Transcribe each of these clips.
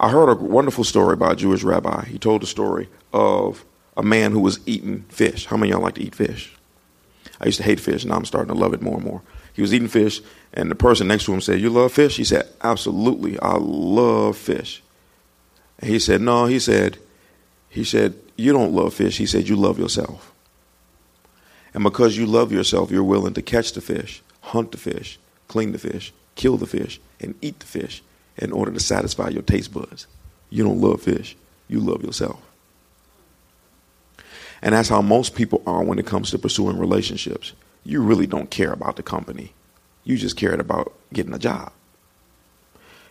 I heard a wonderful story by a Jewish rabbi. He told the story of a man who was eating fish. How many of y'all like to eat fish? I used to hate fish, now I'm starting to love it more and more. He was eating fish, and the person next to him said, You love fish? He said, Absolutely, I love fish. And he said, No, he said, he said, You don't love fish. He said, You love yourself. And because you love yourself, you're willing to catch the fish, hunt the fish, clean the fish, kill the fish, and eat the fish in order to satisfy your taste buds. You don't love fish, you love yourself. And that's how most people are when it comes to pursuing relationships. You really don't care about the company, you just cared about getting a job.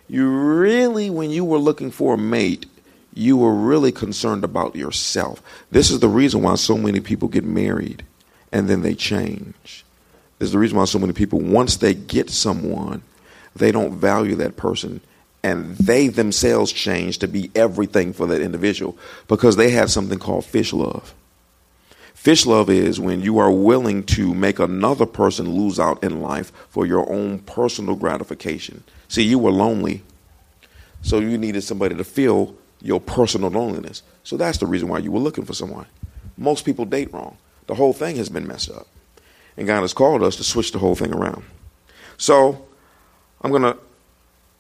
You really, when you were looking for a mate, you were really concerned about yourself. This is the reason why so many people get married and then they change. This is the reason why so many people, once they get someone, they don't value that person and they themselves change to be everything for that individual because they have something called fish love. Fish love is when you are willing to make another person lose out in life for your own personal gratification. See, you were lonely, so you needed somebody to fill your personal loneliness. So that's the reason why you were looking for someone. Most people date wrong. The whole thing has been messed up. And God has called us to switch the whole thing around. So I'm going to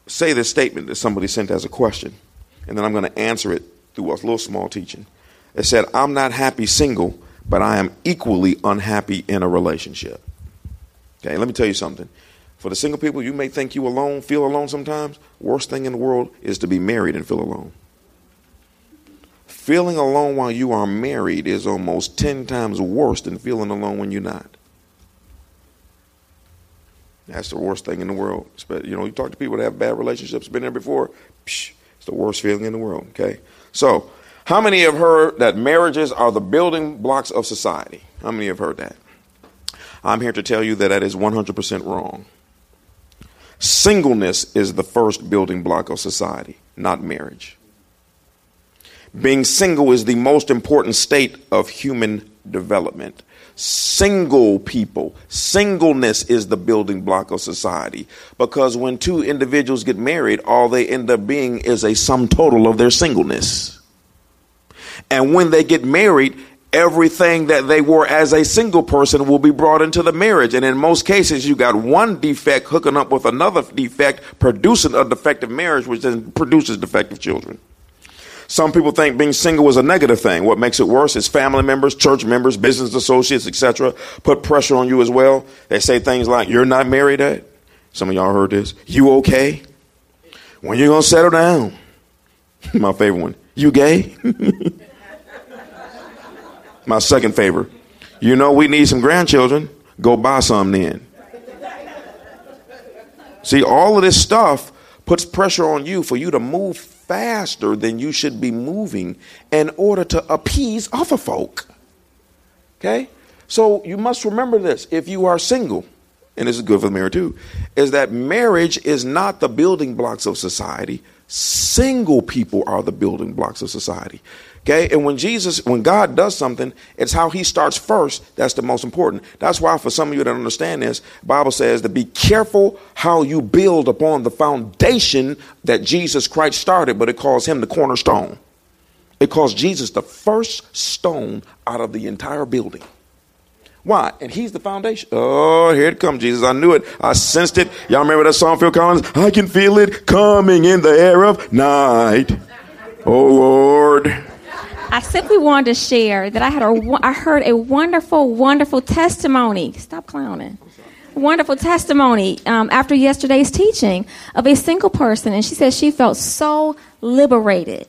say this statement that somebody sent as a question, and then I'm going to answer it through a little small teaching. It said, I'm not happy single, but I am equally unhappy in a relationship. Okay, let me tell you something. For the single people, you may think you alone, feel alone sometimes. Worst thing in the world is to be married and feel alone. Feeling alone while you are married is almost 10 times worse than feeling alone when you're not. That's the worst thing in the world. You know, you talk to people that have bad relationships, been there before. Psh, it's the worst feeling in the world. Okay, so how many have heard that marriages are the building blocks of society? How many have heard that? I'm here to tell you that that is 100% wrong. Singleness is the first building block of society, not marriage. Being single is the most important state of human development single people. Singleness is the building block of society because when two individuals get married, all they end up being is a sum total of their singleness. And when they get married, everything that they were as a single person will be brought into the marriage. And in most cases, you got one defect hooking up with another defect, producing a defective marriage, which then produces defective children. Some people think being single is a negative thing. What makes it worse is family members, church members, business associates, etc. put pressure on you as well. They say things like, "You're not married yet." Some of y'all heard this. You okay? When you gonna settle down? My favorite one. You gay? My second favorite. You know we need some grandchildren. Go buy some then. See, all of this stuff puts pressure on you for you to move faster than you should be moving in order to appease other folk. Okay? So you must remember this if you are single, and this is good for the married too, is that marriage is not the building blocks of society. Single people are the building blocks of society. Okay? And when Jesus, when God does something, it's how he starts first that's the most important. That's why for some of you that understand this, Bible says to be careful how you build upon the foundation that Jesus Christ started, but it calls him the cornerstone. It calls Jesus the first stone out of the entire building. Why? And he's the foundation. Oh, here it comes, Jesus. I knew it. I sensed it. Y'all remember that song, Phil Collins? I can feel it coming in the air of night. Oh, Lord. I simply wanted to share that I had a I heard a wonderful, wonderful testimony. Stop clowning. Wonderful testimony um, after yesterday's teaching of a single person, and she said she felt so liberated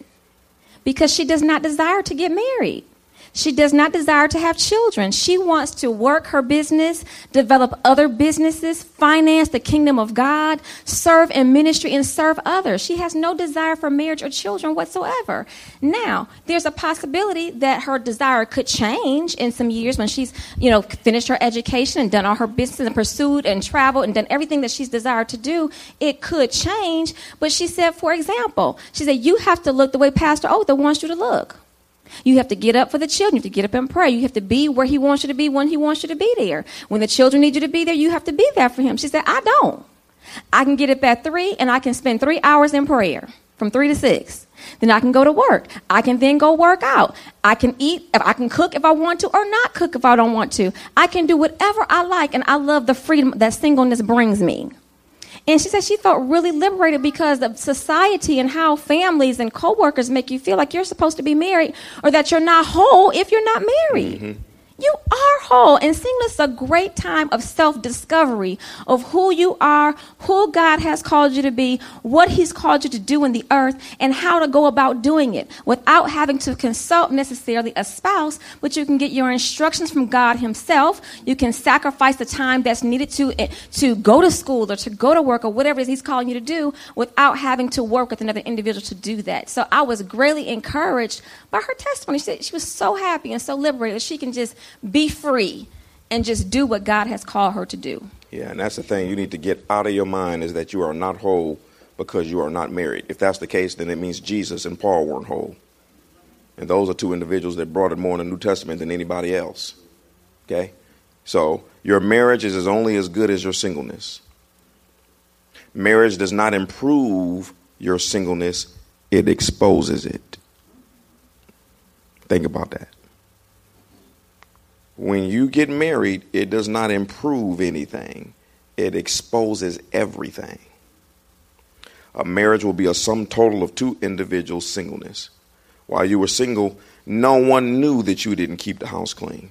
because she does not desire to get married. She does not desire to have children. She wants to work her business, develop other businesses, finance the kingdom of God, serve in ministry, and serve others. She has no desire for marriage or children whatsoever. Now, there's a possibility that her desire could change in some years when she's, you know, finished her education and done all her business and pursued and traveled and done everything that she's desired to do. It could change. But she said, for example, she said, you have to look the way Pastor Otha wants you to look. You have to get up for the children. You have to get up and pray. You have to be where He wants you to be when He wants you to be there. When the children need you to be there, you have to be there for Him. She said, I don't. I can get up at three and I can spend three hours in prayer. from 3 to 6. Then I can go to work. I can then go work out. I can eat, I can cook if I want to, or not cook if I don't want to. I can do whatever I like, and I love the freedom that singleness brings me. And she said she felt really liberated because of society and how families and coworkers make you feel like you're supposed to be married or that you're not whole if you're not married. Mm-hmm. You are whole. And singleness is a great time of self discovery of who you are, who God has called you to be, what He's called you to do in the earth, and how to go about doing it without having to consult necessarily a spouse, but you can get your instructions from God Himself. You can sacrifice the time that's needed to, eh, to go to school or to go to work or whatever it is He's calling you to do without having to work with another individual to do that. So I was greatly encouraged by her testimony. She, she was so happy and so liberated. She can just be free and just do what God has called her to do. Yeah, and that's the thing you need to get out of your mind is that you are not whole because you are not married. If that's the case, then it means Jesus and Paul weren't whole. And those are two individuals that brought it more in the New Testament than anybody else. Okay? So your marriage is as only as good as your singleness. Marriage does not improve your singleness, it exposes it. Think about that. When you get married, it does not improve anything, it exposes everything. A marriage will be a sum total of two individuals' singleness. While you were single, no one knew that you didn't keep the house clean.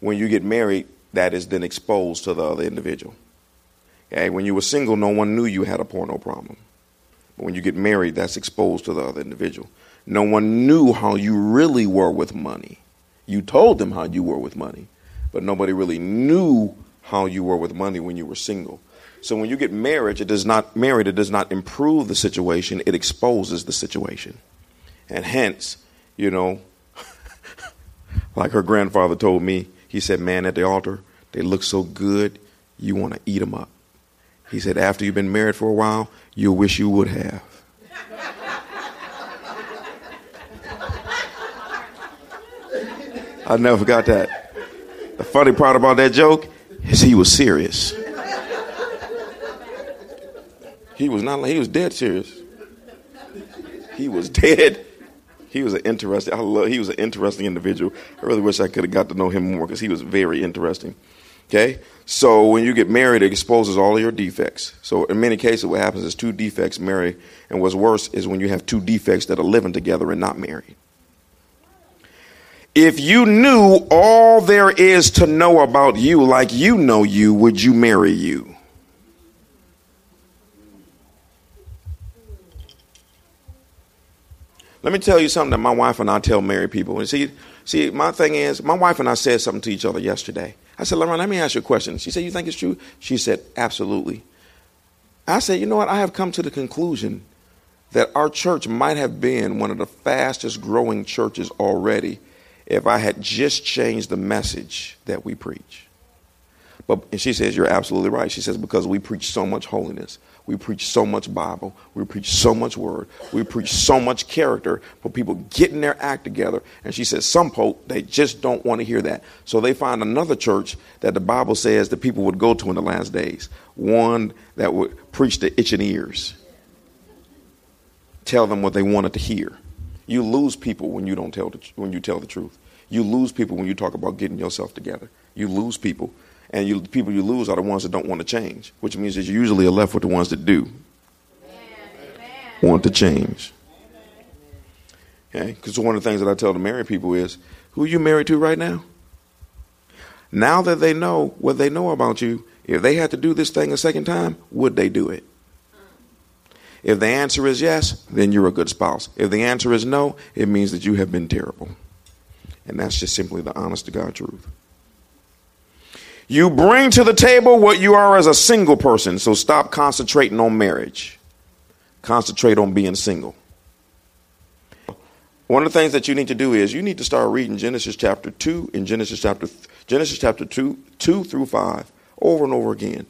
When you get married, that is then exposed to the other individual. Okay? When you were single, no one knew you had a porno problem. But when you get married, that's exposed to the other individual. No one knew how you really were with money. You told them how you were with money, but nobody really knew how you were with money when you were single. So when you get married, it does not married, it does not improve the situation, it exposes the situation. And hence, you know, like her grandfather told me, he said, Man, at the altar, they look so good, you want to eat them up. He said, After you've been married for a while, you'll wish you would have. I never forgot that. The funny part about that joke is he was serious. He was not he was dead serious. He was dead. He was an interesting. I love. He was an interesting individual. I really wish I could have got to know him more because he was very interesting. Okay, so when you get married, it exposes all of your defects. So in many cases, what happens is two defects marry, and what's worse is when you have two defects that are living together and not married. If you knew all there is to know about you like you know you, would you marry you? Let me tell you something that my wife and I tell married people. And see, see, my thing is, my wife and I said something to each other yesterday. I said, LaRonna, let me ask you a question. She said, You think it's true? She said, Absolutely. I said, You know what? I have come to the conclusion that our church might have been one of the fastest growing churches already if I had just changed the message that we preach. But and she says, You're absolutely right. She says, Because we preach so much holiness. We preach so much Bible. We preach so much word. We preach so much character for people getting their act together. And she says, Some folk, they just don't want to hear that. So they find another church that the Bible says that people would go to in the last days. One that would preach the itching ears, tell them what they wanted to hear. You lose people when you don't tell the, when you tell the truth. You lose people when you talk about getting yourself together. You lose people, and you, the people you lose are the ones that don't want to change, which means that you usually are left with the ones that do Amen. want to change. Okay, because one of the things that I tell the married people is, who are you married to right now? Now that they know what they know about you, if they had to do this thing a second time, would they do it? If the answer is yes, then you're a good spouse. If the answer is no, it means that you have been terrible. And that's just simply the honest to God truth. You bring to the table what you are as a single person, so stop concentrating on marriage. Concentrate on being single. One of the things that you need to do is you need to start reading Genesis chapter 2 and Genesis chapter Genesis chapter 2 2 through 5 over and over again.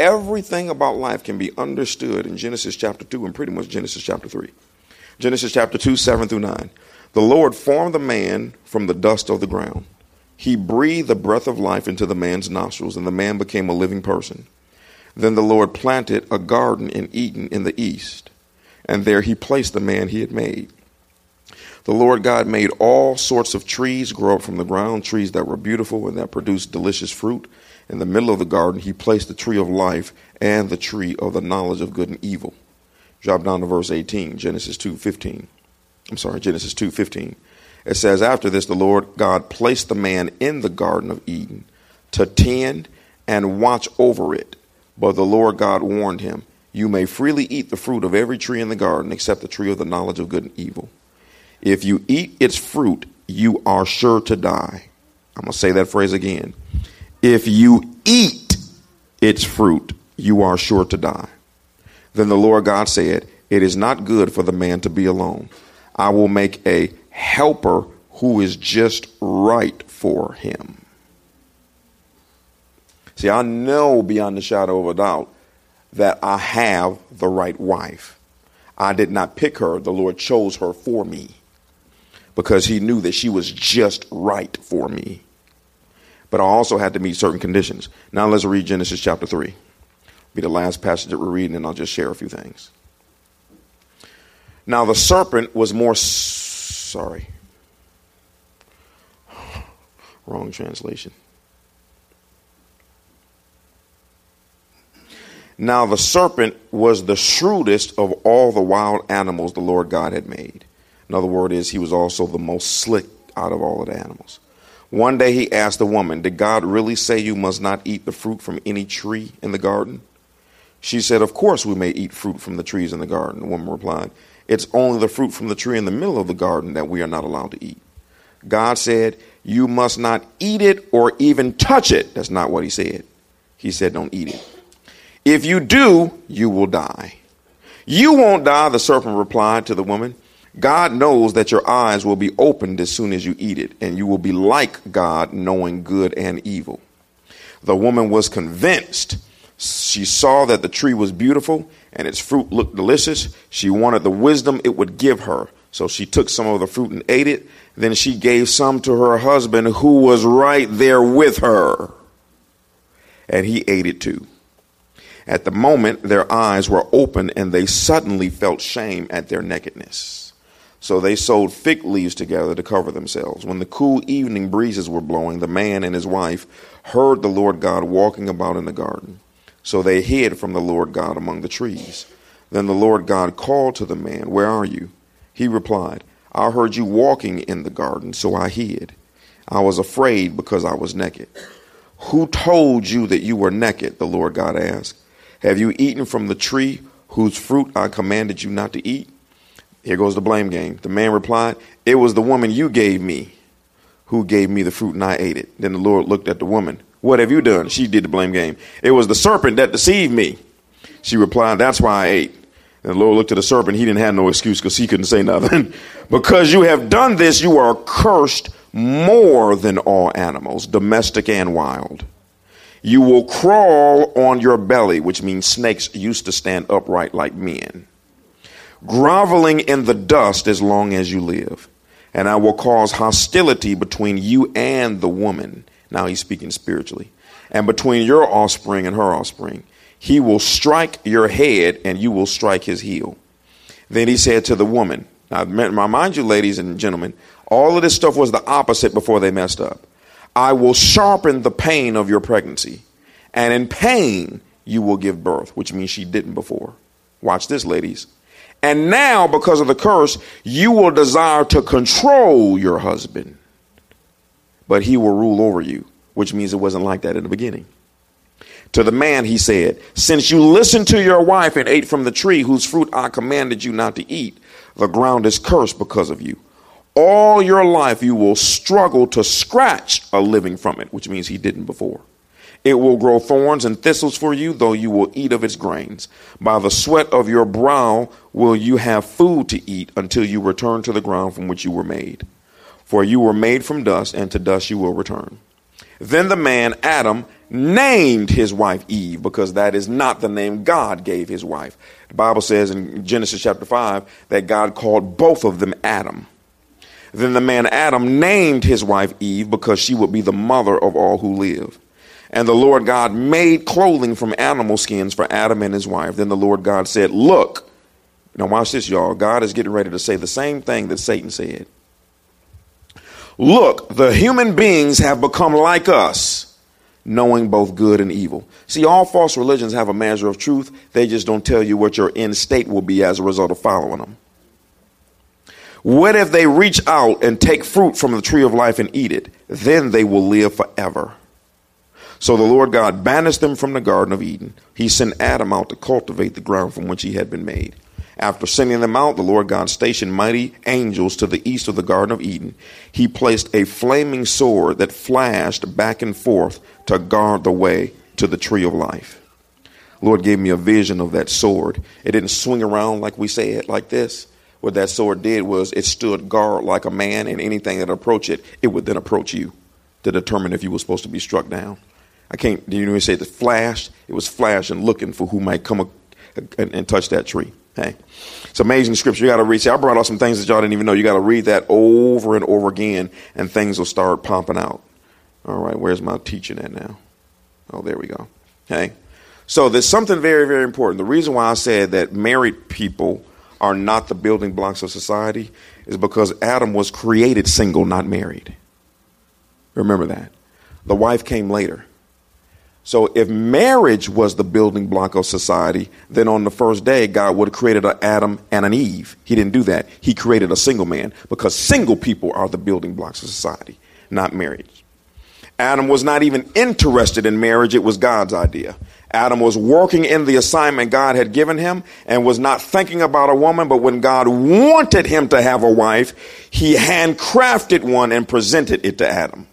Everything about life can be understood in Genesis chapter 2 and pretty much Genesis chapter 3. Genesis chapter 2 7 through 9. The Lord formed the man from the dust of the ground. He breathed the breath of life into the man's nostrils, and the man became a living person. Then the Lord planted a garden in Eden in the east, and there he placed the man he had made. The Lord God made all sorts of trees grow up from the ground, trees that were beautiful and that produced delicious fruit. In the middle of the garden, he placed the tree of life and the tree of the knowledge of good and evil. Drop down to verse 18, Genesis 2:15. I'm sorry, Genesis 2:15. It says, After this, the Lord God placed the man in the Garden of Eden to tend and watch over it. But the Lord God warned him, You may freely eat the fruit of every tree in the garden except the tree of the knowledge of good and evil. If you eat its fruit, you are sure to die. I'm going to say that phrase again. If you eat its fruit, you are sure to die. Then the Lord God said, It is not good for the man to be alone. I will make a helper who is just right for him. See, I know beyond the shadow of a doubt that I have the right wife. I did not pick her, the Lord chose her for me because he knew that she was just right for me. But I also had to meet certain conditions. Now let's read Genesis chapter 3. Be the last passage that we're reading, and I'll just share a few things. Now the serpent was more sorry. Wrong translation. Now the serpent was the shrewdest of all the wild animals the Lord God had made. Another word is he was also the most slick out of all of the animals. One day he asked the woman, Did God really say you must not eat the fruit from any tree in the garden? She said, Of course we may eat fruit from the trees in the garden. The woman replied, It's only the fruit from the tree in the middle of the garden that we are not allowed to eat. God said, You must not eat it or even touch it. That's not what he said. He said, Don't eat it. If you do, you will die. You won't die, the serpent replied to the woman. God knows that your eyes will be opened as soon as you eat it, and you will be like God, knowing good and evil. The woman was convinced. She saw that the tree was beautiful and its fruit looked delicious. She wanted the wisdom it would give her. So she took some of the fruit and ate it. Then she gave some to her husband who was right there with her. And he ate it too. At the moment, their eyes were open and they suddenly felt shame at their nakedness. So they sewed fig leaves together to cover themselves. When the cool evening breezes were blowing, the man and his wife heard the Lord God walking about in the garden. So they hid from the Lord God among the trees. Then the Lord God called to the man, Where are you? He replied, I heard you walking in the garden, so I hid. I was afraid because I was naked. Who told you that you were naked? The Lord God asked. Have you eaten from the tree whose fruit I commanded you not to eat? Here goes the blame game. The man replied, It was the woman you gave me who gave me the fruit and I ate it. Then the Lord looked at the woman. What have you done? She did the blame game. It was the serpent that deceived me. She replied, That's why I ate. And the Lord looked at the serpent. He didn't have no excuse because he couldn't say nothing. because you have done this, you are cursed more than all animals, domestic and wild. You will crawl on your belly, which means snakes used to stand upright like men groveling in the dust as long as you live. And I will cause hostility between you and the woman. Now he's speaking spiritually. And between your offspring and her offspring. He will strike your head and you will strike his heel. Then he said to the woman, now mind you, ladies and gentlemen, all of this stuff was the opposite before they messed up. I will sharpen the pain of your pregnancy. And in pain, you will give birth, which means she didn't before. Watch this, ladies. And now, because of the curse, you will desire to control your husband, but he will rule over you, which means it wasn't like that in the beginning. To the man, he said, Since you listened to your wife and ate from the tree whose fruit I commanded you not to eat, the ground is cursed because of you. All your life you will struggle to scratch a living from it, which means he didn't before. It will grow thorns and thistles for you, though you will eat of its grains. By the sweat of your brow will you have food to eat until you return to the ground from which you were made. For you were made from dust, and to dust you will return. Then the man, Adam, named his wife Eve, because that is not the name God gave his wife. The Bible says in Genesis chapter 5 that God called both of them Adam. Then the man Adam named his wife Eve because she would be the mother of all who live. And the Lord God made clothing from animal skins for Adam and his wife. Then the Lord God said, Look, now watch this, y'all. God is getting ready to say the same thing that Satan said. Look, the human beings have become like us, knowing both good and evil. See, all false religions have a measure of truth. They just don't tell you what your end state will be as a result of following them. What if they reach out and take fruit from the tree of life and eat it? Then they will live forever. So the Lord God banished them from the Garden of Eden. He sent Adam out to cultivate the ground from which he had been made. After sending them out, the Lord God stationed mighty angels to the east of the Garden of Eden. He placed a flaming sword that flashed back and forth to guard the way to the tree of life. Lord gave me a vision of that sword. It didn't swing around like we say it like this. What that sword did was it stood guard like a man, and anything that approached it, it would then approach you to determine if you were supposed to be struck down. I can't, do you know say the flash? It was flashing, looking for who might come and, and touch that tree. Hey, it's amazing scripture. You got to read. See, I brought out some things that y'all didn't even know. You got to read that over and over again, and things will start popping out. All right, where's my teaching at now? Oh, there we go. Okay, so there's something very, very important. The reason why I said that married people are not the building blocks of society is because Adam was created single, not married. Remember that. The wife came later. So if marriage was the building block of society, then on the first day, God would have created an Adam and an Eve. He didn't do that. He created a single man because single people are the building blocks of society, not marriage. Adam was not even interested in marriage. It was God's idea. Adam was working in the assignment God had given him and was not thinking about a woman, but when God wanted him to have a wife, he handcrafted one and presented it to Adam.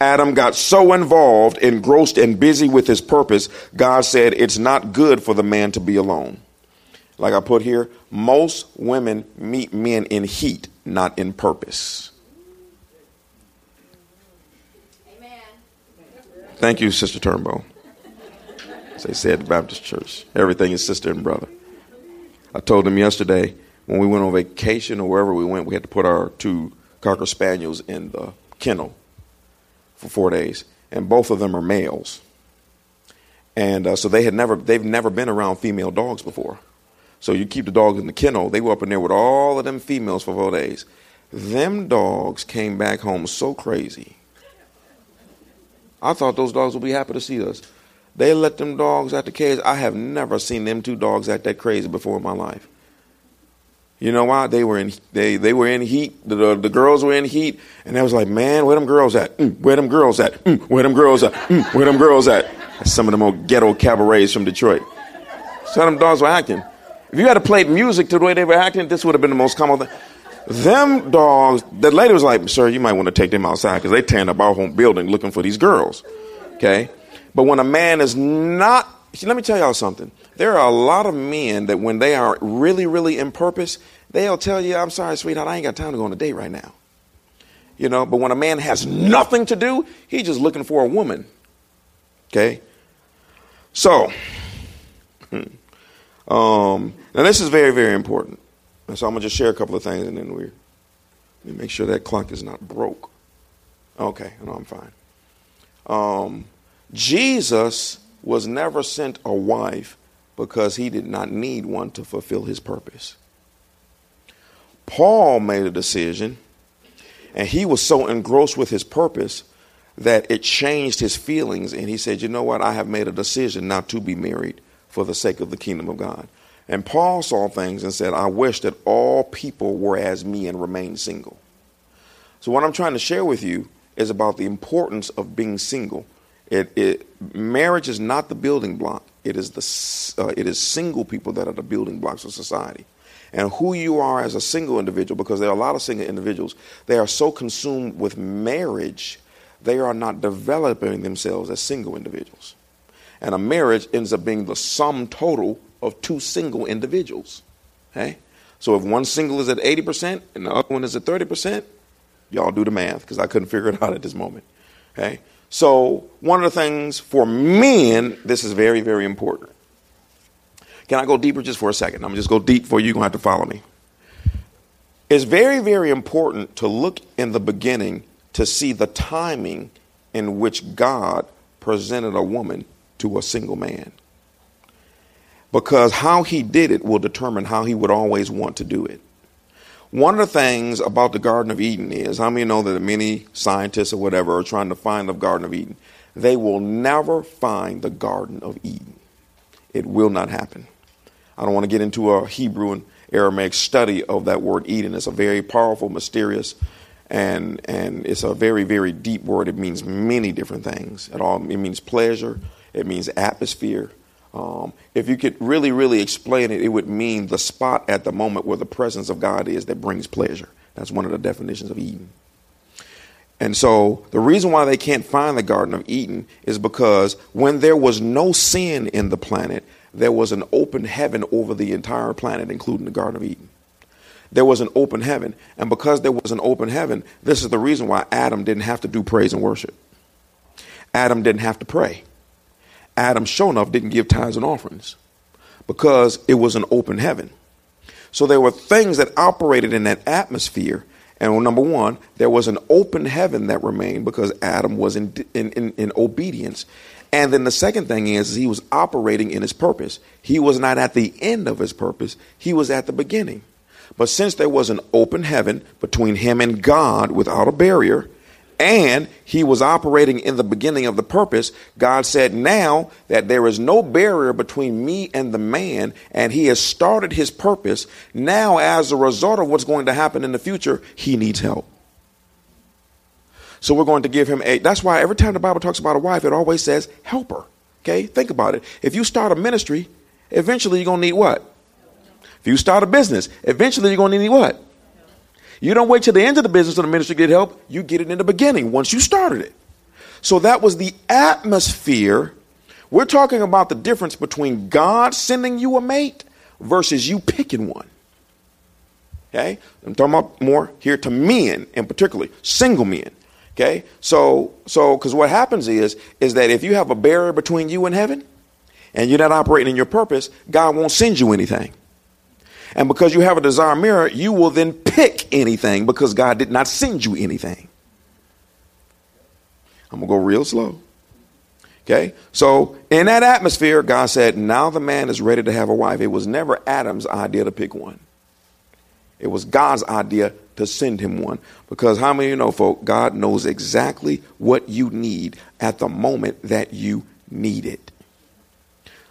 Adam got so involved, engrossed, and busy with his purpose, God said, It's not good for the man to be alone. Like I put here, most women meet men in heat, not in purpose. Amen. Thank you, Sister Turnbough. As they at the Baptist Church, everything is sister and brother. I told them yesterday when we went on vacation or wherever we went, we had to put our two Cocker Spaniels in the kennel for four days, and both of them are males. And uh, so they had never, they've never been around female dogs before. So you keep the dogs in the kennel. They were up in there with all of them females for four days. Them dogs came back home so crazy. I thought those dogs would be happy to see us. They let them dogs out the cage. I have never seen them two dogs act that crazy before in my life. You know why? They were in they they were in heat. The, the, the girls were in heat, and I was like, man, where them girls at? Mm, where them girls at? Mm, where them girls at? Mm, where them girls at? Some of them old ghetto cabarets from Detroit. So them dogs were acting. If you had to play music to the way they were acting, this would have been the most common thing. Them dogs, the lady was like, sir, you might want to take them outside because they tearing up our home building looking for these girls. Okay? But when a man is not, let me tell y'all something. There are a lot of men that when they are really, really in purpose, they'll tell you, I'm sorry, sweetheart, I ain't got time to go on a date right now. You know, but when a man has nothing to do, he's just looking for a woman. Okay? So, um, now this is very, very important. So I'm going to just share a couple of things and then we let me make sure that clock is not broke. Okay, no, I'm fine. Um, Jesus was never sent a wife because he did not need one to fulfill his purpose. Paul made a decision, and he was so engrossed with his purpose that it changed his feelings. And he said, You know what? I have made a decision not to be married for the sake of the kingdom of God. And Paul saw things and said, I wish that all people were as me and remained single. So, what I'm trying to share with you is about the importance of being single. It, it, marriage is not the building block. It is the uh, it is single people that are the building blocks of society. And who you are as a single individual, because there are a lot of single individuals, they are so consumed with marriage, they are not developing themselves as single individuals. And a marriage ends up being the sum total of two single individuals. Okay? So if one single is at 80% and the other one is at 30%, y'all do the math because I couldn't figure it out at this moment. Okay? So, one of the things for men, this is very, very important. Can I go deeper just for a second? I'm going to just go deep for you. You're going to have to follow me. It's very, very important to look in the beginning to see the timing in which God presented a woman to a single man. Because how he did it will determine how he would always want to do it. One of the things about the Garden of Eden is how many know that many scientists or whatever are trying to find the Garden of Eden? They will never find the Garden of Eden. It will not happen. I don't want to get into a Hebrew and Aramaic study of that word Eden. It's a very powerful, mysterious, and and it's a very very deep word. It means many different things. It all it means pleasure. It means atmosphere. Um, if you could really really explain it, it would mean the spot at the moment where the presence of God is that brings pleasure. That's one of the definitions of Eden. And so the reason why they can't find the Garden of Eden is because when there was no sin in the planet, there was an open heaven over the entire planet, including the Garden of Eden. There was an open heaven. And because there was an open heaven, this is the reason why Adam didn't have to do praise and worship. Adam didn't have to pray. Adam, enough, didn't give tithes and offerings because it was an open heaven. So there were things that operated in that atmosphere. And number one, there was an open heaven that remained because Adam was in, in, in, in obedience. And then the second thing is, is he was operating in his purpose. He was not at the end of his purpose, he was at the beginning. But since there was an open heaven between him and God without a barrier, and he was operating in the beginning of the purpose, God said, Now that there is no barrier between me and the man, and he has started his purpose, now as a result of what's going to happen in the future, he needs help. So we're going to give him a. That's why every time the Bible talks about a wife, it always says helper. Okay, think about it. If you start a ministry, eventually you're going to need what? If you start a business, eventually you're going to need what? You don't wait till the end of the business or the ministry to get help. You get it in the beginning once you started it. So that was the atmosphere. We're talking about the difference between God sending you a mate versus you picking one. Okay? I'm talking about more here to men in particularly, single men. Okay? So so cuz what happens is is that if you have a barrier between you and heaven and you're not operating in your purpose, God won't send you anything. And because you have a desire mirror, you will then pick anything because God did not send you anything. I'm going to go real slow. Okay? So, in that atmosphere, God said, now the man is ready to have a wife. It was never Adam's idea to pick one, it was God's idea to send him one. Because how many of you know, folk, God knows exactly what you need at the moment that you need it.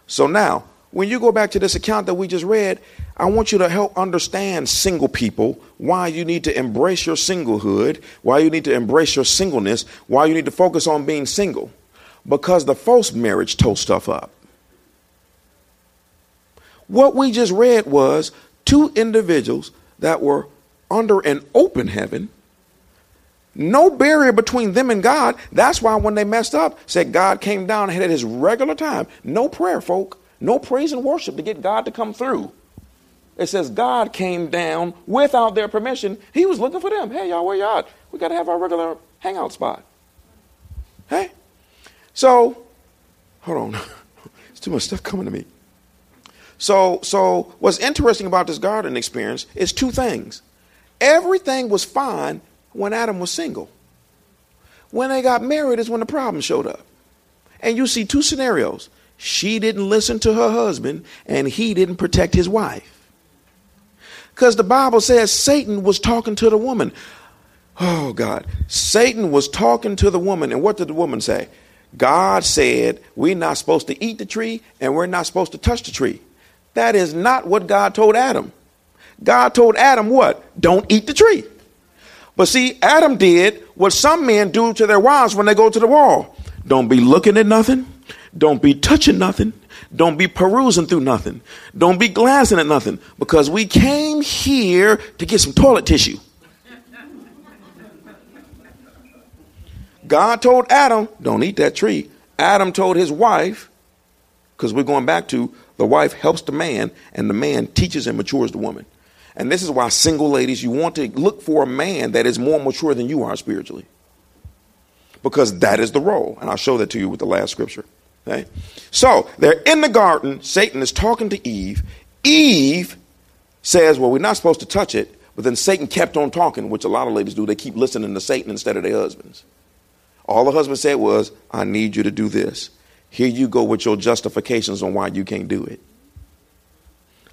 So now, when you go back to this account that we just read, I want you to help understand single people, why you need to embrace your singlehood, why you need to embrace your singleness, why you need to focus on being single. Because the false marriage tore stuff up. What we just read was two individuals that were under an open heaven, no barrier between them and God. That's why when they messed up, said God came down and had his regular time. No prayer, folk. No praise and worship to get God to come through. It says God came down without their permission. He was looking for them. Hey, y'all, where y'all at? We got to have our regular hangout spot. Hey? So, hold on. There's too much stuff coming to me. So, so what's interesting about this garden experience is two things. Everything was fine when Adam was single. When they got married is when the problem showed up. And you see two scenarios. She didn't listen to her husband, and he didn't protect his wife. Because the Bible says Satan was talking to the woman. Oh, God. Satan was talking to the woman, and what did the woman say? God said we're not supposed to eat the tree and we're not supposed to touch the tree. That is not what God told Adam. God told Adam what? Don't eat the tree. But see, Adam did what some men do to their wives when they go to the wall. Don't be looking at nothing. Don't be touching nothing. Don't be perusing through nothing. Don't be glancing at nothing because we came here to get some toilet tissue. God told Adam, don't eat that tree. Adam told his wife, because we're going back to the wife helps the man and the man teaches and matures the woman. And this is why single ladies, you want to look for a man that is more mature than you are spiritually. Because that is the role. And I'll show that to you with the last scripture. So they're in the garden. Satan is talking to Eve. Eve says, Well, we're not supposed to touch it. But then Satan kept on talking, which a lot of ladies do. They keep listening to Satan instead of their husbands. All the husband said was, I need you to do this. Here you go with your justifications on why you can't do it.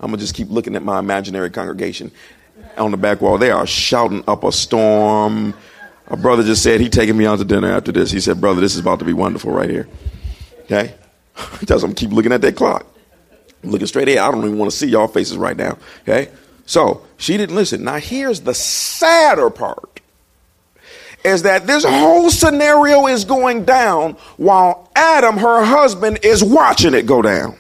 I'm going to just keep looking at my imaginary congregation on the back wall. They are shouting up a storm. A brother just said he taking me out to dinner after this. He said, Brother, this is about to be wonderful right here. Okay? Just I'm keep looking at that clock. I'm looking straight ahead. I don't even want to see y'all faces right now. Okay? So she didn't listen. Now here's the sadder part is that this whole scenario is going down while Adam, her husband, is watching it go down.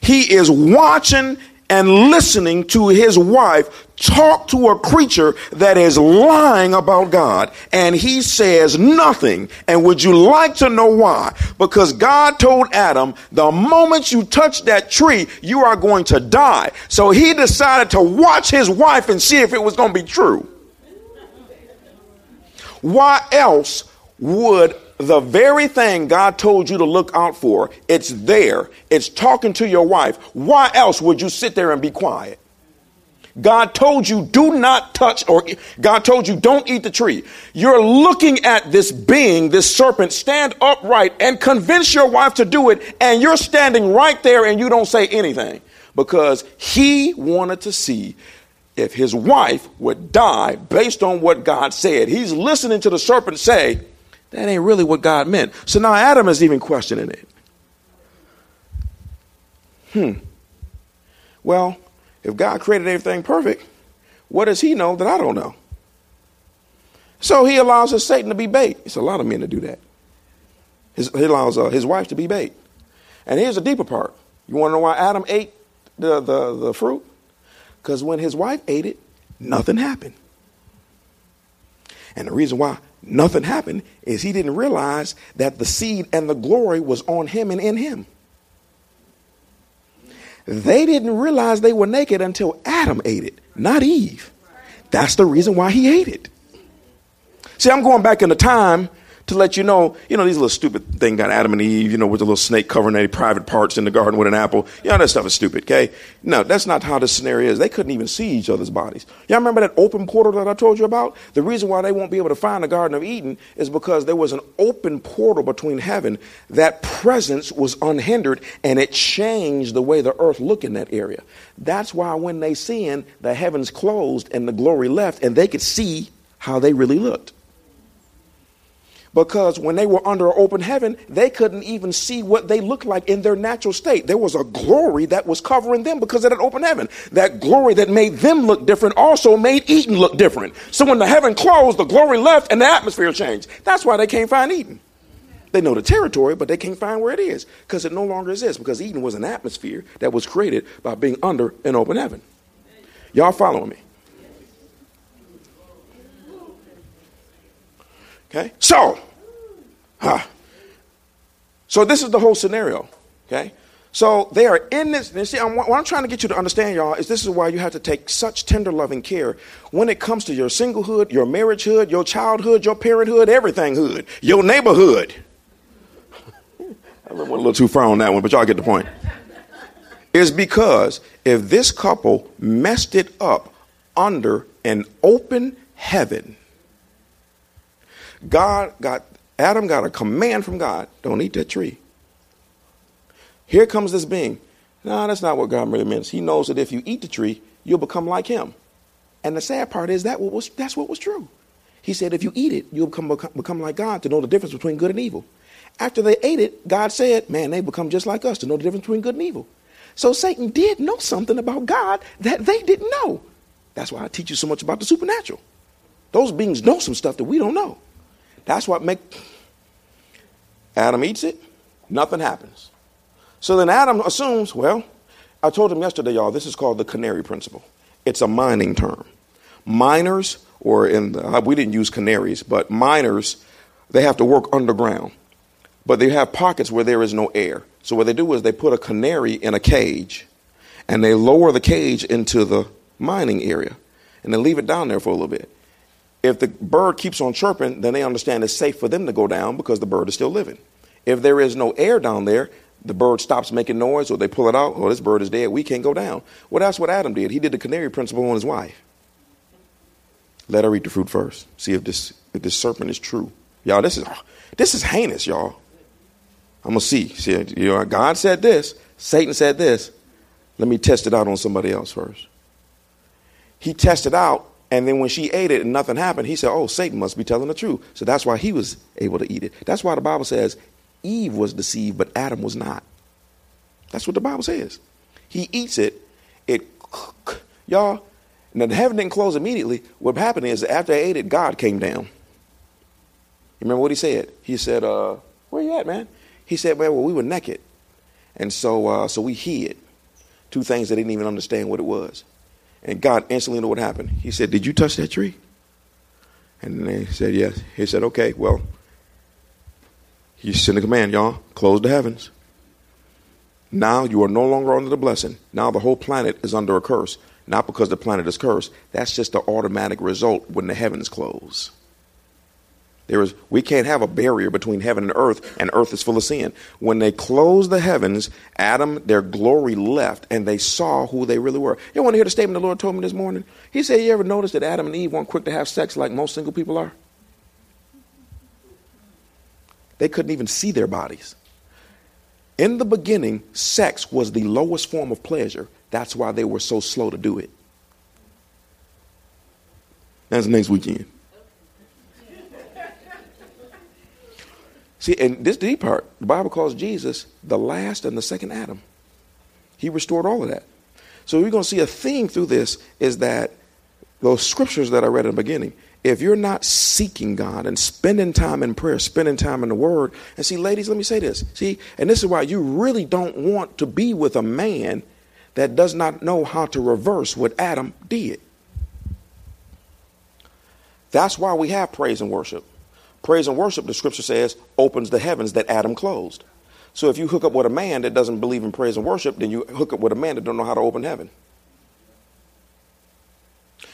He is watching and listening to his wife talk to a creature that is lying about God and he says nothing. And would you like to know why? Because God told Adam, the moment you touch that tree, you are going to die. So he decided to watch his wife and see if it was going to be true. Why else would the very thing God told you to look out for, it's there, it's talking to your wife. Why else would you sit there and be quiet? God told you do not touch, or God told you don't eat the tree. You're looking at this being, this serpent, stand upright and convince your wife to do it, and you're standing right there and you don't say anything because he wanted to see if his wife would die based on what God said. He's listening to the serpent say, that ain't really what God meant. So now Adam is even questioning it. Hmm. Well, if God created everything perfect, what does he know that I don't know? So he allows his Satan to be bait. It's a lot of men to do that. His, he allows uh, his wife to be bait. And here's the deeper part. You want to know why Adam ate the, the, the fruit? Because when his wife ate it, nothing happened. And the reason why nothing happened is he didn't realize that the seed and the glory was on him and in him. They didn't realize they were naked until Adam ate it, not Eve. That's the reason why he ate it. See, I'm going back in the time to let you know, you know, these little stupid thing got Adam and Eve, you know, with the little snake covering their private parts in the garden with an apple. You know, that stuff is stupid, okay? No, that's not how this scenario is. They couldn't even see each other's bodies. Y'all remember that open portal that I told you about? The reason why they won't be able to find the Garden of Eden is because there was an open portal between heaven. That presence was unhindered and it changed the way the earth looked in that area. That's why when they sinned, the heavens closed and the glory left and they could see how they really looked because when they were under open heaven, they couldn't even see what they looked like in their natural state. There was a glory that was covering them because of that open heaven. That glory that made them look different also made Eden look different. So when the heaven closed, the glory left and the atmosphere changed. That's why they can't find Eden. They know the territory, but they can't find where it is because it no longer exists because Eden was an atmosphere that was created by being under an open heaven. Y'all following me? Okay? So, huh. So this is the whole scenario. Okay? So they are in this. And see, I'm, what I'm trying to get you to understand, y'all, is this is why you have to take such tender loving care when it comes to your singlehood, your marriagehood, your childhood, your parenthood, everythinghood, your neighborhood. I went a little too far on that one, but y'all get the point. Is because if this couple messed it up under an open heaven, God got, Adam got a command from God don't eat that tree. Here comes this being. No, that's not what God really means. He knows that if you eat the tree, you'll become like him. And the sad part is that was, that's what was true. He said, if you eat it, you'll become, become like God to know the difference between good and evil. After they ate it, God said, man, they become just like us to know the difference between good and evil. So Satan did know something about God that they didn't know. That's why I teach you so much about the supernatural. Those beings know some stuff that we don't know. That's what make Adam eats it, nothing happens. So then Adam assumes, well, I told him yesterday, y'all, this is called the canary principle. It's a mining term. Miners, or in the, uh, we didn't use canaries, but miners, they have to work underground. But they have pockets where there is no air. So what they do is they put a canary in a cage and they lower the cage into the mining area and they leave it down there for a little bit. If the bird keeps on chirping, then they understand it's safe for them to go down because the bird is still living. If there is no air down there, the bird stops making noise or they pull it out, oh, this bird is dead, we can't go down. Well, that's what Adam did. He did the canary principle on his wife. Let her eat the fruit first. See if this, if this serpent is true. Y'all, this is this is heinous, y'all. I'm gonna see. See, you know, God said this, Satan said this. Let me test it out on somebody else first. He tested out, and then when she ate it and nothing happened, he said, Oh, Satan must be telling the truth. So that's why he was able to eat it. That's why the Bible says Eve was deceived, but Adam was not. That's what the Bible says. He eats it, it y'all, now the heaven didn't close immediately. What happened is after I ate it, God came down. You remember what he said? He said, uh, where you at, man? He said, Man, well, we were naked. And so uh, so we hid two things that didn't even understand what it was. And God instantly knew what happened. He said, Did you touch that tree? And they said, Yes. He said, Okay, well, he sent a command, y'all, close the heavens. Now you are no longer under the blessing. Now the whole planet is under a curse. Not because the planet is cursed. That's just the automatic result when the heavens close. There is, we can't have a barrier between heaven and earth, and earth is full of sin. When they closed the heavens, Adam, their glory left, and they saw who they really were. You want to hear the statement the Lord told me this morning? He said, You ever notice that Adam and Eve weren't quick to have sex like most single people are? They couldn't even see their bodies. In the beginning, sex was the lowest form of pleasure. That's why they were so slow to do it. That's next weekend. See, and this deep part, the Bible calls Jesus the last and the second Adam. He restored all of that. So we're going to see a theme through this is that those scriptures that I read in the beginning, if you're not seeking God and spending time in prayer, spending time in the Word, and see, ladies, let me say this. See, and this is why you really don't want to be with a man that does not know how to reverse what Adam did. That's why we have praise and worship. Praise and worship, the scripture says, opens the heavens that Adam closed. So if you hook up with a man that doesn't believe in praise and worship, then you hook up with a man that don't know how to open heaven.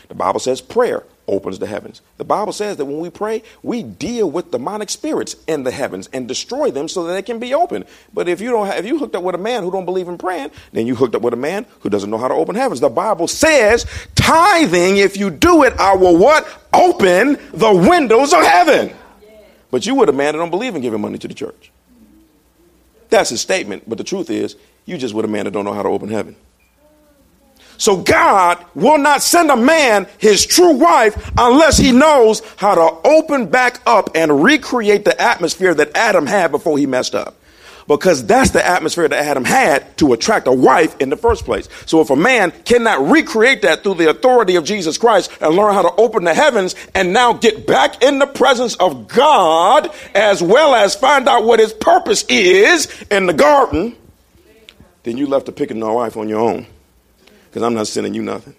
The Bible says prayer opens the heavens. The Bible says that when we pray, we deal with demonic spirits in the heavens and destroy them so that they can be open. But if you don't have, if you hooked up with a man who don't believe in praying, then you hooked up with a man who doesn't know how to open heavens. The Bible says tithing, if you do it, I will what? Open the windows of heaven. But you were a man that don't believe in giving money to the church. That's his statement. But the truth is, you just with a man that don't know how to open heaven. So God will not send a man his true wife unless he knows how to open back up and recreate the atmosphere that Adam had before he messed up because that's the atmosphere that Adam had to attract a wife in the first place. So if a man cannot recreate that through the authority of Jesus Christ and learn how to open the heavens and now get back in the presence of God as well as find out what his purpose is in the garden, then you left to picking a wife on your own because I'm not sending you nothing.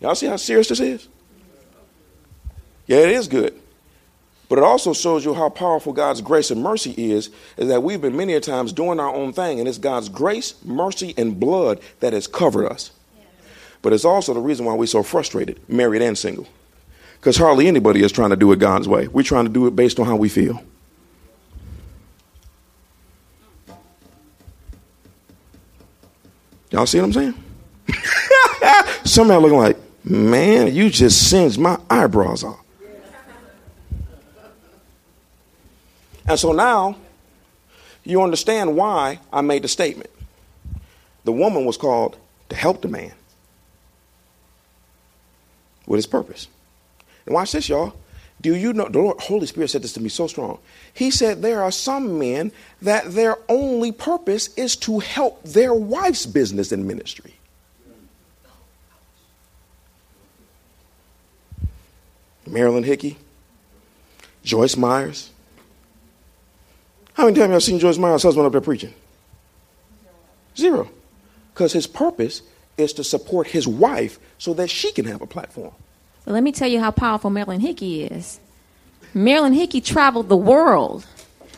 Y'all see how serious this is? Yeah, it is good. But it also shows you how powerful God's grace and mercy is, is that we've been many a times doing our own thing, and it's God's grace, mercy, and blood that has covered us. But it's also the reason why we're so frustrated, married and single. Because hardly anybody is trying to do it God's way. We're trying to do it based on how we feel. Y'all see what I'm saying? Some are looking like, man, you just singed my eyebrows off. And so now you understand why I made the statement. The woman was called to help the man with his purpose. And watch this, y'all. Do you know the Lord, Holy Spirit said this to me so strong? He said there are some men that their only purpose is to help their wife's business and ministry. Marilyn Hickey, Joyce Myers, how many times have y'all seen Joyce Myers' husband up there preaching? Zero. Because his purpose is to support his wife so that she can have a platform. Well, let me tell you how powerful Marilyn Hickey is. Marilyn Hickey traveled the world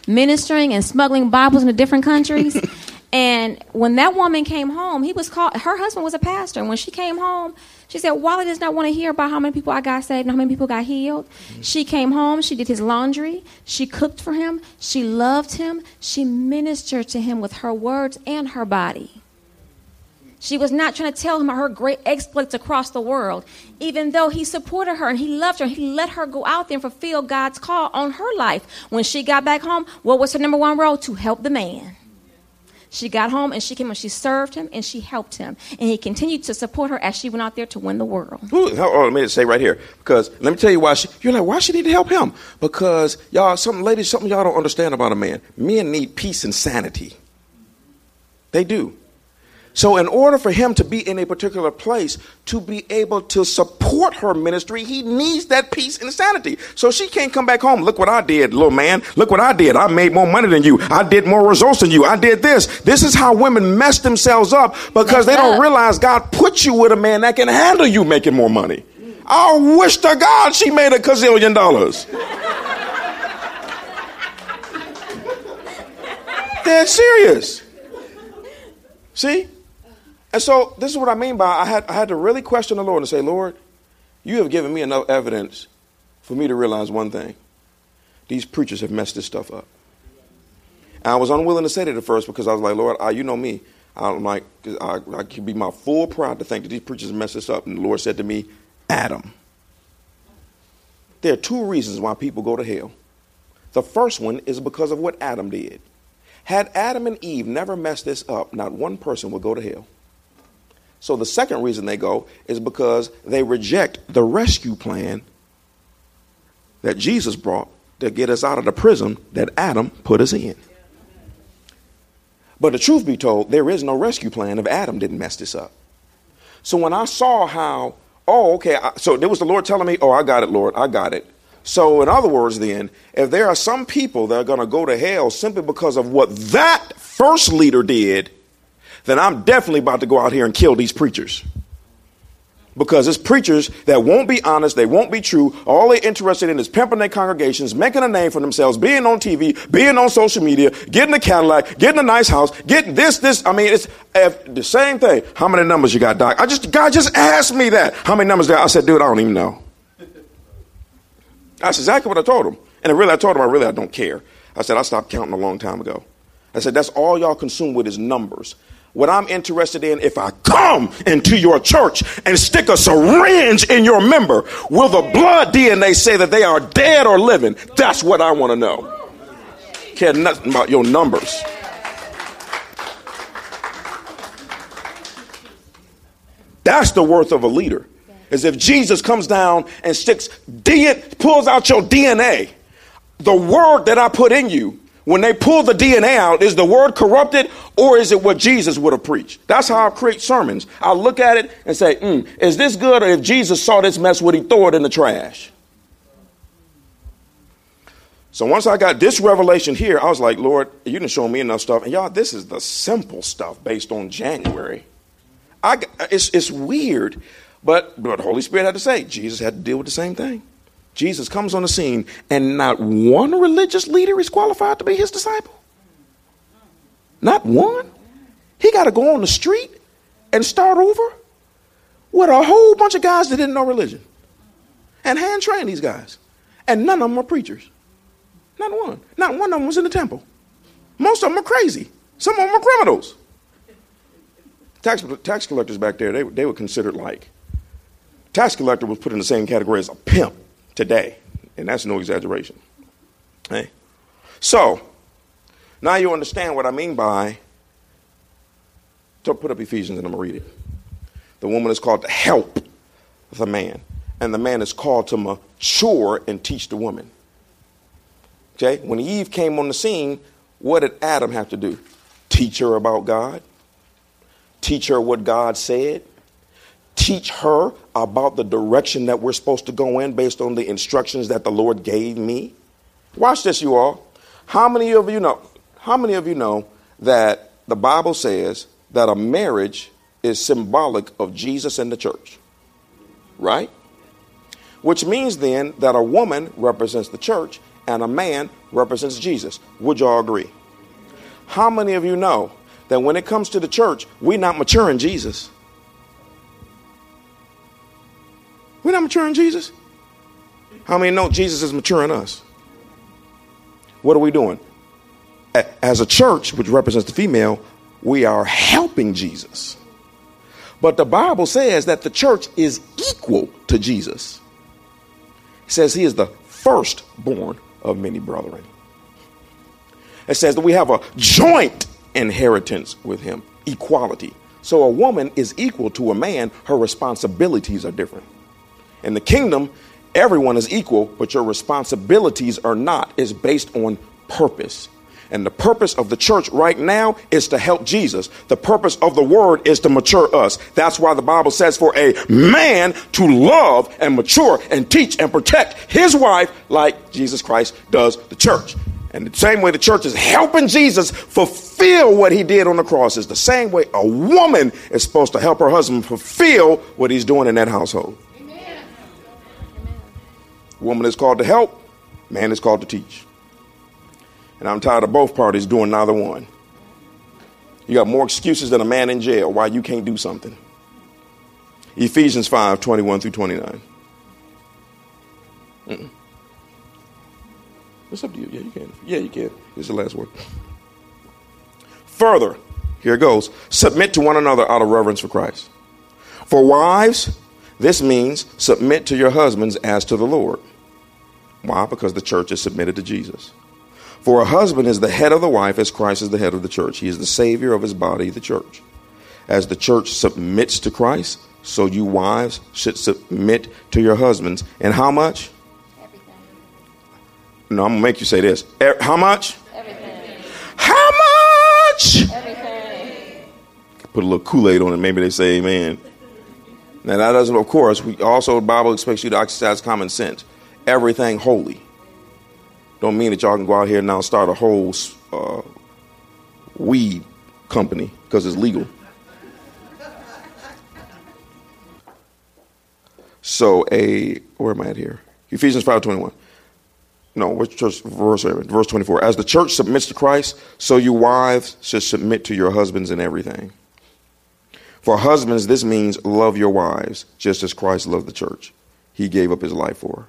ministering and smuggling Bibles into different countries. and when that woman came home, he was called, her husband was a pastor. And when she came home, she said, Wally does not want to hear about how many people I got saved and how many people got healed. Mm-hmm. She came home, she did his laundry, she cooked for him, she loved him, she ministered to him with her words and her body. She was not trying to tell him her great exploits across the world, even though he supported her and he loved her. He let her go out there and fulfill God's call on her life. When she got back home, what was her number one role? To help the man. She got home and she came and she served him and she helped him. And he continued to support her as she went out there to win the world. Ooh, oh, let me say right here. Because let me tell you why she, you're like, why she need to help him? Because y'all, some ladies, something y'all don't understand about a man. Men need peace and sanity. They do. So, in order for him to be in a particular place to be able to support her ministry, he needs that peace and sanity. So, she can't come back home. Look what I did, little man. Look what I did. I made more money than you. I did more results than you. I did this. This is how women mess themselves up because they don't realize God put you with a man that can handle you making more money. I wish to God she made a gazillion dollars. Dead serious. See? And so this is what I mean by I had, I had to really question the Lord and say, Lord, you have given me enough evidence for me to realize one thing. These preachers have messed this stuff up. And I was unwilling to say that at first because I was like, Lord, I, you know me. I'm like, I, I can be my full pride to think that these preachers messed this up. And the Lord said to me, Adam. There are two reasons why people go to hell. The first one is because of what Adam did. Had Adam and Eve never messed this up, not one person would go to hell. So the second reason they go is because they reject the rescue plan that Jesus brought to get us out of the prison that Adam put us in. But the truth be told, there is no rescue plan if Adam didn't mess this up. So when I saw how, oh, okay, I, so there was the Lord telling me, oh, I got it, Lord, I got it. So, in other words, then, if there are some people that are going to go to hell simply because of what that first leader did, then I'm definitely about to go out here and kill these preachers. Because it's preachers that won't be honest, they won't be true. All they're interested in is pimping their congregations, making a name for themselves, being on TV, being on social media, getting a Cadillac, getting a nice house, getting this, this. I mean, it's the same thing. How many numbers you got, Doc? I just, God just asked me that. How many numbers there? I said, dude, I don't even know. That's exactly what I told him. And really, I told him, I really, I don't care. I said, I stopped counting a long time ago. I said, that's all y'all consume with is numbers. What I'm interested in, if I come into your church and stick a syringe in your member, will the blood DNA say that they are dead or living? That's what I want to know. Care nothing about your numbers. That's the worth of a leader. Is if Jesus comes down and sticks, pulls out your DNA, the word that I put in you, when they pull the DNA out, is the word corrupted or is it what Jesus would have preached? That's how I create sermons. I look at it and say, mm, is this good? Or if Jesus saw this mess, would he throw it in the trash? So once I got this revelation here, I was like, Lord, you didn't show me enough stuff. And y'all, this is the simple stuff based on January. I, it's, it's weird, but, but Holy Spirit had to say, Jesus had to deal with the same thing. Jesus comes on the scene, and not one religious leader is qualified to be his disciple. Not one. He got to go on the street and start over with a whole bunch of guys that didn't know religion and hand train these guys. And none of them are preachers. Not one. Not one of them was in the temple. Most of them are crazy. Some of them are criminals. Tax, tax collectors back there, they, they were considered like, tax collector was put in the same category as a pimp today. And that's no exaggeration. Okay? So, now you understand what I mean by. So put up Ephesians and I'm going to read it. The woman is called to help the man, and the man is called to mature and teach the woman. Okay? When Eve came on the scene, what did Adam have to do? Teach her about God, teach her what God said, teach her about the direction that we're supposed to go in based on the instructions that the Lord gave me. Watch this, you all. How many of you know? How many of you know that the Bible says that a marriage is symbolic of Jesus and the church? Right? Which means then that a woman represents the church and a man represents Jesus. Would y'all agree? How many of you know that when it comes to the church, we're not maturing Jesus? We're not mature in Jesus. How many know Jesus is maturing us? What are we doing? As a church, which represents the female, we are helping Jesus. But the Bible says that the church is equal to Jesus. It says he is the firstborn of many brethren. It says that we have a joint inheritance with him, equality. So a woman is equal to a man, her responsibilities are different. In the kingdom, everyone is equal, but your responsibilities are not. It's based on purpose. And the purpose of the church right now is to help Jesus. The purpose of the word is to mature us. That's why the Bible says for a man to love and mature and teach and protect his wife like Jesus Christ does the church. And the same way the church is helping Jesus fulfill what he did on the cross is the same way a woman is supposed to help her husband fulfill what he's doing in that household. Woman is called to help, man is called to teach. And I'm tired of both parties doing neither one. You got more excuses than a man in jail why you can't do something. Ephesians 5 21 through 29. Mm-mm. It's up to you. Yeah, you can. Yeah, you can. Is the last word. Further, here it goes submit to one another out of reverence for Christ. For wives, this means submit to your husbands as to the Lord. Why? Because the church is submitted to Jesus. For a husband is the head of the wife as Christ is the head of the church. He is the Savior of his body, the church. As the church submits to Christ, so you wives should submit to your husbands. And how much? Everything. No, I'm going to make you say this. How much? Everything. How much? Everything. Put a little Kool Aid on it. Maybe they say amen. Now, that doesn't, of course, we also, the Bible expects you to exercise common sense. Everything holy. Don't mean that y'all can go out here and now start a whole uh, weed company because it's legal. So a where am I at here? Ephesians five twenty one. No, which verse verse twenty four. As the church submits to Christ, so you wives should submit to your husbands in everything. For husbands, this means love your wives, just as Christ loved the church. He gave up his life for her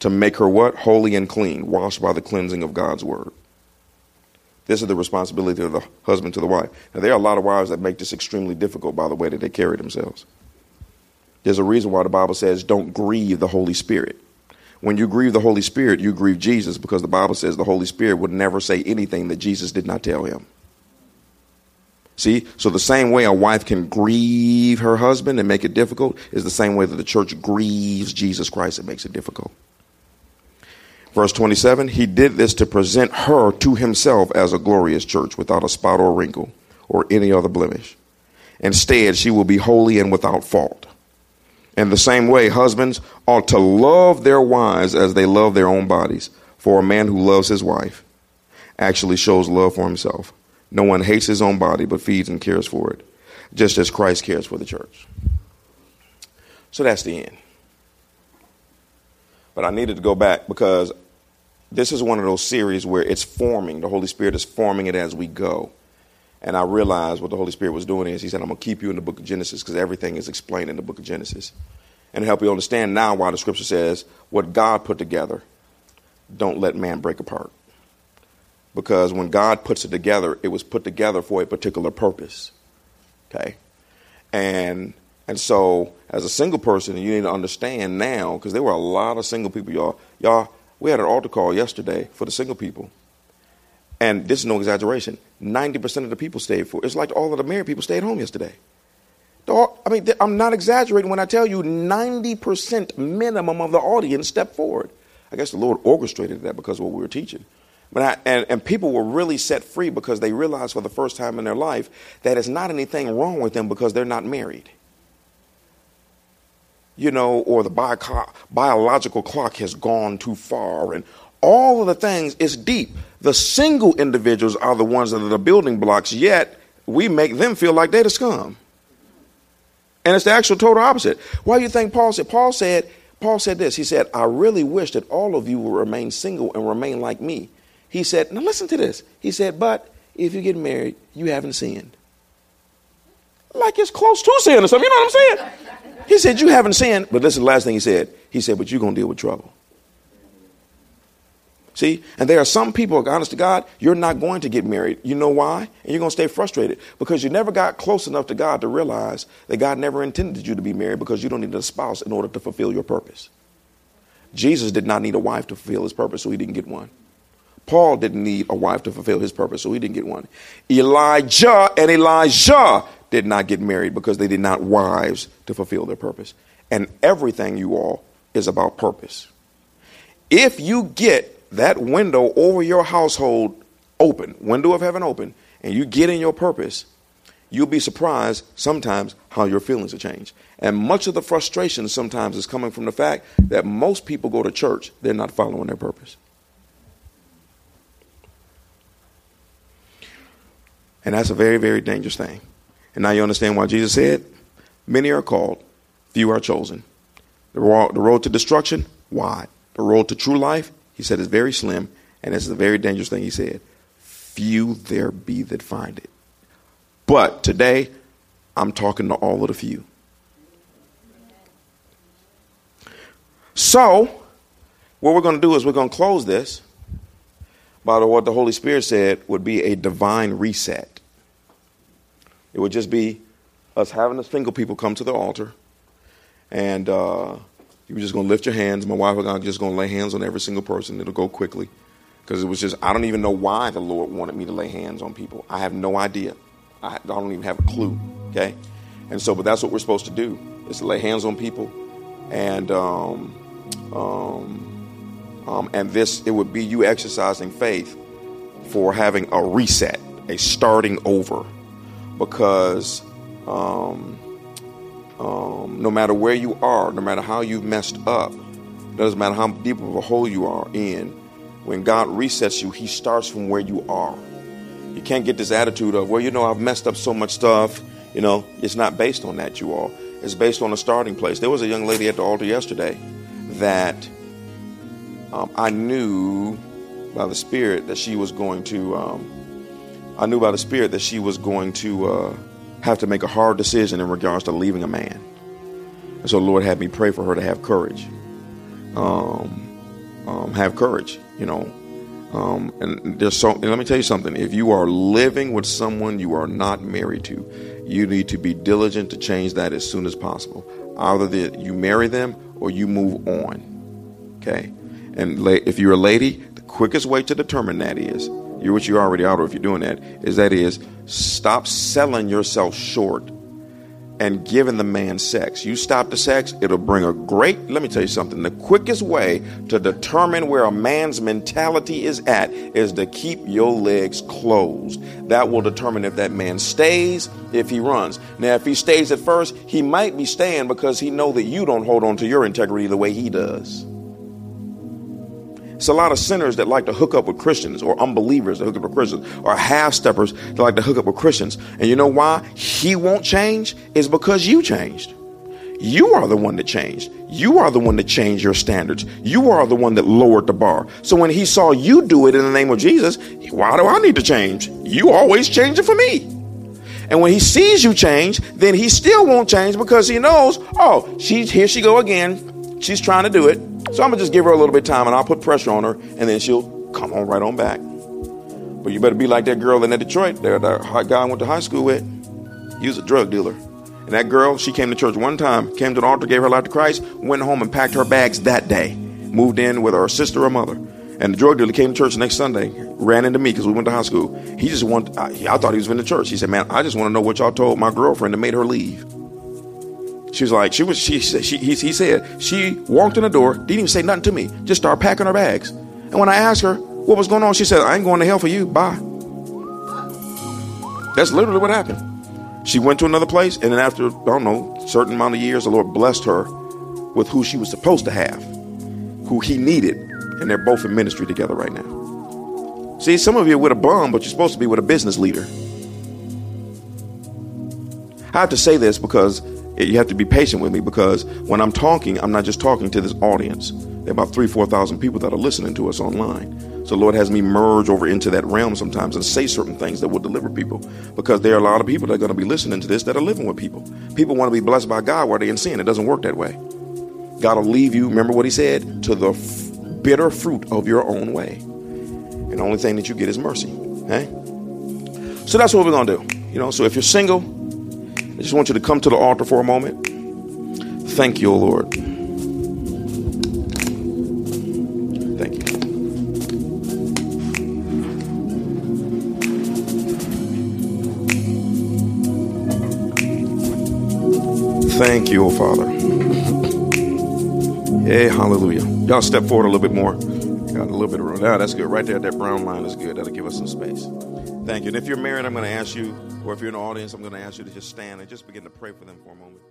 to make her what? Holy and clean, washed by the cleansing of God's word. This is the responsibility of the husband to the wife. Now, there are a lot of wives that make this extremely difficult by the way that they carry themselves. There's a reason why the Bible says don't grieve the Holy Spirit. When you grieve the Holy Spirit, you grieve Jesus because the Bible says the Holy Spirit would never say anything that Jesus did not tell him. See, so the same way a wife can grieve her husband and make it difficult is the same way that the church grieves Jesus Christ and makes it difficult. Verse 27 He did this to present her to himself as a glorious church without a spot or wrinkle or any other blemish. Instead, she will be holy and without fault. In the same way, husbands ought to love their wives as they love their own bodies. For a man who loves his wife actually shows love for himself. No one hates his own body, but feeds and cares for it, just as Christ cares for the church. So that's the end. But I needed to go back because this is one of those series where it's forming. The Holy Spirit is forming it as we go. And I realized what the Holy Spirit was doing is He said, I'm going to keep you in the book of Genesis because everything is explained in the book of Genesis. And help you understand now why the scripture says, what God put together, don't let man break apart. Because when God puts it together, it was put together for a particular purpose. Okay? And and so as a single person, you need to understand now, because there were a lot of single people, y'all. Y'all we had an altar call yesterday for the single people. And this is no exaggeration. 90% of the people stayed for It's like all of the married people stayed home yesterday. I mean, I'm not exaggerating when I tell you 90% minimum of the audience stepped forward. I guess the Lord orchestrated that because of what we were teaching. But I, and, and people were really set free because they realized for the first time in their life that it's not anything wrong with them because they're not married you know, or the bio- biological clock has gone too far, and all of the things, it's deep. The single individuals are the ones that are the building blocks, yet we make them feel like they're the scum. And it's the actual total opposite. Why do you think Paul said? Paul said, Paul said this. He said, I really wish that all of you will remain single and remain like me. He said, now listen to this. He said, but if you get married, you haven't sinned. Like it's close to sin or something. You know what I'm saying? He said, You haven't sinned. But is the last thing he said. He said, But you're going to deal with trouble. See? And there are some people, honest to God, you're not going to get married. You know why? And you're going to stay frustrated because you never got close enough to God to realize that God never intended you to be married because you don't need a spouse in order to fulfill your purpose. Jesus did not need a wife to fulfill his purpose, so he didn't get one. Paul didn't need a wife to fulfill his purpose, so he didn't get one. Elijah and Elisha did not get married because they did not wives to fulfill their purpose. And everything, you all, is about purpose. If you get that window over your household open, window of heaven open, and you get in your purpose, you'll be surprised sometimes how your feelings will change. And much of the frustration sometimes is coming from the fact that most people go to church, they're not following their purpose. And that's a very, very dangerous thing. And now you understand why Jesus said, Many are called, few are chosen. The road, to destruction, wide. The road to true life, he said, is very slim. And it's a very dangerous thing he said. Few there be that find it. But today, I'm talking to all of the few. So, what we're going to do is we're going to close this by what the Holy Spirit said would be a divine reset. It would just be us having the single people come to the altar, and uh, you were just going to lift your hands. My wife and I just going to lay hands on every single person. It'll go quickly because it was just I don't even know why the Lord wanted me to lay hands on people. I have no idea. I don't even have a clue. Okay, and so but that's what we're supposed to do is to lay hands on people, and um, um, um, and this it would be you exercising faith for having a reset, a starting over because um, um, no matter where you are, no matter how you've messed up, doesn't matter how deep of a hole you are in, when God resets you, He starts from where you are. You can't get this attitude of, well, you know, I've messed up so much stuff. You know, it's not based on that, you all. It's based on a starting place. There was a young lady at the altar yesterday that um, I knew by the Spirit that she was going to. Um, I knew by the Spirit that she was going to uh, have to make a hard decision in regards to leaving a man. And so the Lord had me pray for her to have courage. Um, um, have courage, you know. Um, and there's so. And let me tell you something. If you are living with someone you are not married to, you need to be diligent to change that as soon as possible. Either that you marry them or you move on. Okay. And if you're a lady, the quickest way to determine that is you're what you already are if you're doing that, is that is stop selling yourself short and giving the man sex. You stop the sex, it'll bring a great, let me tell you something. The quickest way to determine where a man's mentality is at is to keep your legs closed. That will determine if that man stays, if he runs. Now, if he stays at first, he might be staying because he know that you don't hold on to your integrity the way he does. It's a lot of sinners that like to hook up with Christians or unbelievers that hook up with Christians or half steppers that like to hook up with Christians. And you know why he won't change? Is because you changed. You are the one that changed. You are the one that changed your standards. You are the one that lowered the bar. So when he saw you do it in the name of Jesus, why do I need to change? You always change it for me. And when he sees you change, then he still won't change because he knows, oh, she's here she go again. She's trying to do it. So I'm gonna just give her a little bit of time and I'll put pressure on her and then she'll come on right on back. But you better be like that girl in that Detroit there, that guy I went to high school with. He was a drug dealer. And that girl, she came to church one time, came to the altar, gave her life to Christ, went home and packed her bags that day. Moved in with her sister or mother. And the drug dealer came to church next Sunday, ran into me because we went to high school. He just wanted, I, I thought he was in the church. He said, Man, I just want to know what y'all told my girlfriend that made her leave. She was like, she was, she, she, he, he said, she walked in the door, didn't even say nothing to me, just started packing her bags. And when I asked her what was going on, she said, I ain't going to hell for you. Bye. That's literally what happened. She went to another place, and then after, I don't know, certain amount of years, the Lord blessed her with who she was supposed to have, who he needed, and they're both in ministry together right now. See, some of you are with a bum, but you're supposed to be with a business leader. I have to say this because you have to be patient with me because when I'm talking, I'm not just talking to this audience. There are about three, four thousand people that are listening to us online. So Lord has me merge over into that realm sometimes and say certain things that will deliver people because there are a lot of people that are going to be listening to this that are living with people. People want to be blessed by God while they're in sin. It doesn't work that way. God will leave you, remember what he said, to the f- bitter fruit of your own way. And the only thing that you get is mercy. Okay? So that's what we're going to do. You know, so if you're single, I just want you to come to the altar for a moment. Thank you, O Lord. Thank you. Thank you, O Father. Hey, hallelujah. Y'all step forward a little bit more. Got a little bit of room. Now that's good. Right there, that brown line is good. That'll give us some space. Thank you. And if you're married, I'm going to ask you, or if you're in the audience, I'm going to ask you to just stand and just begin to pray for them for a moment.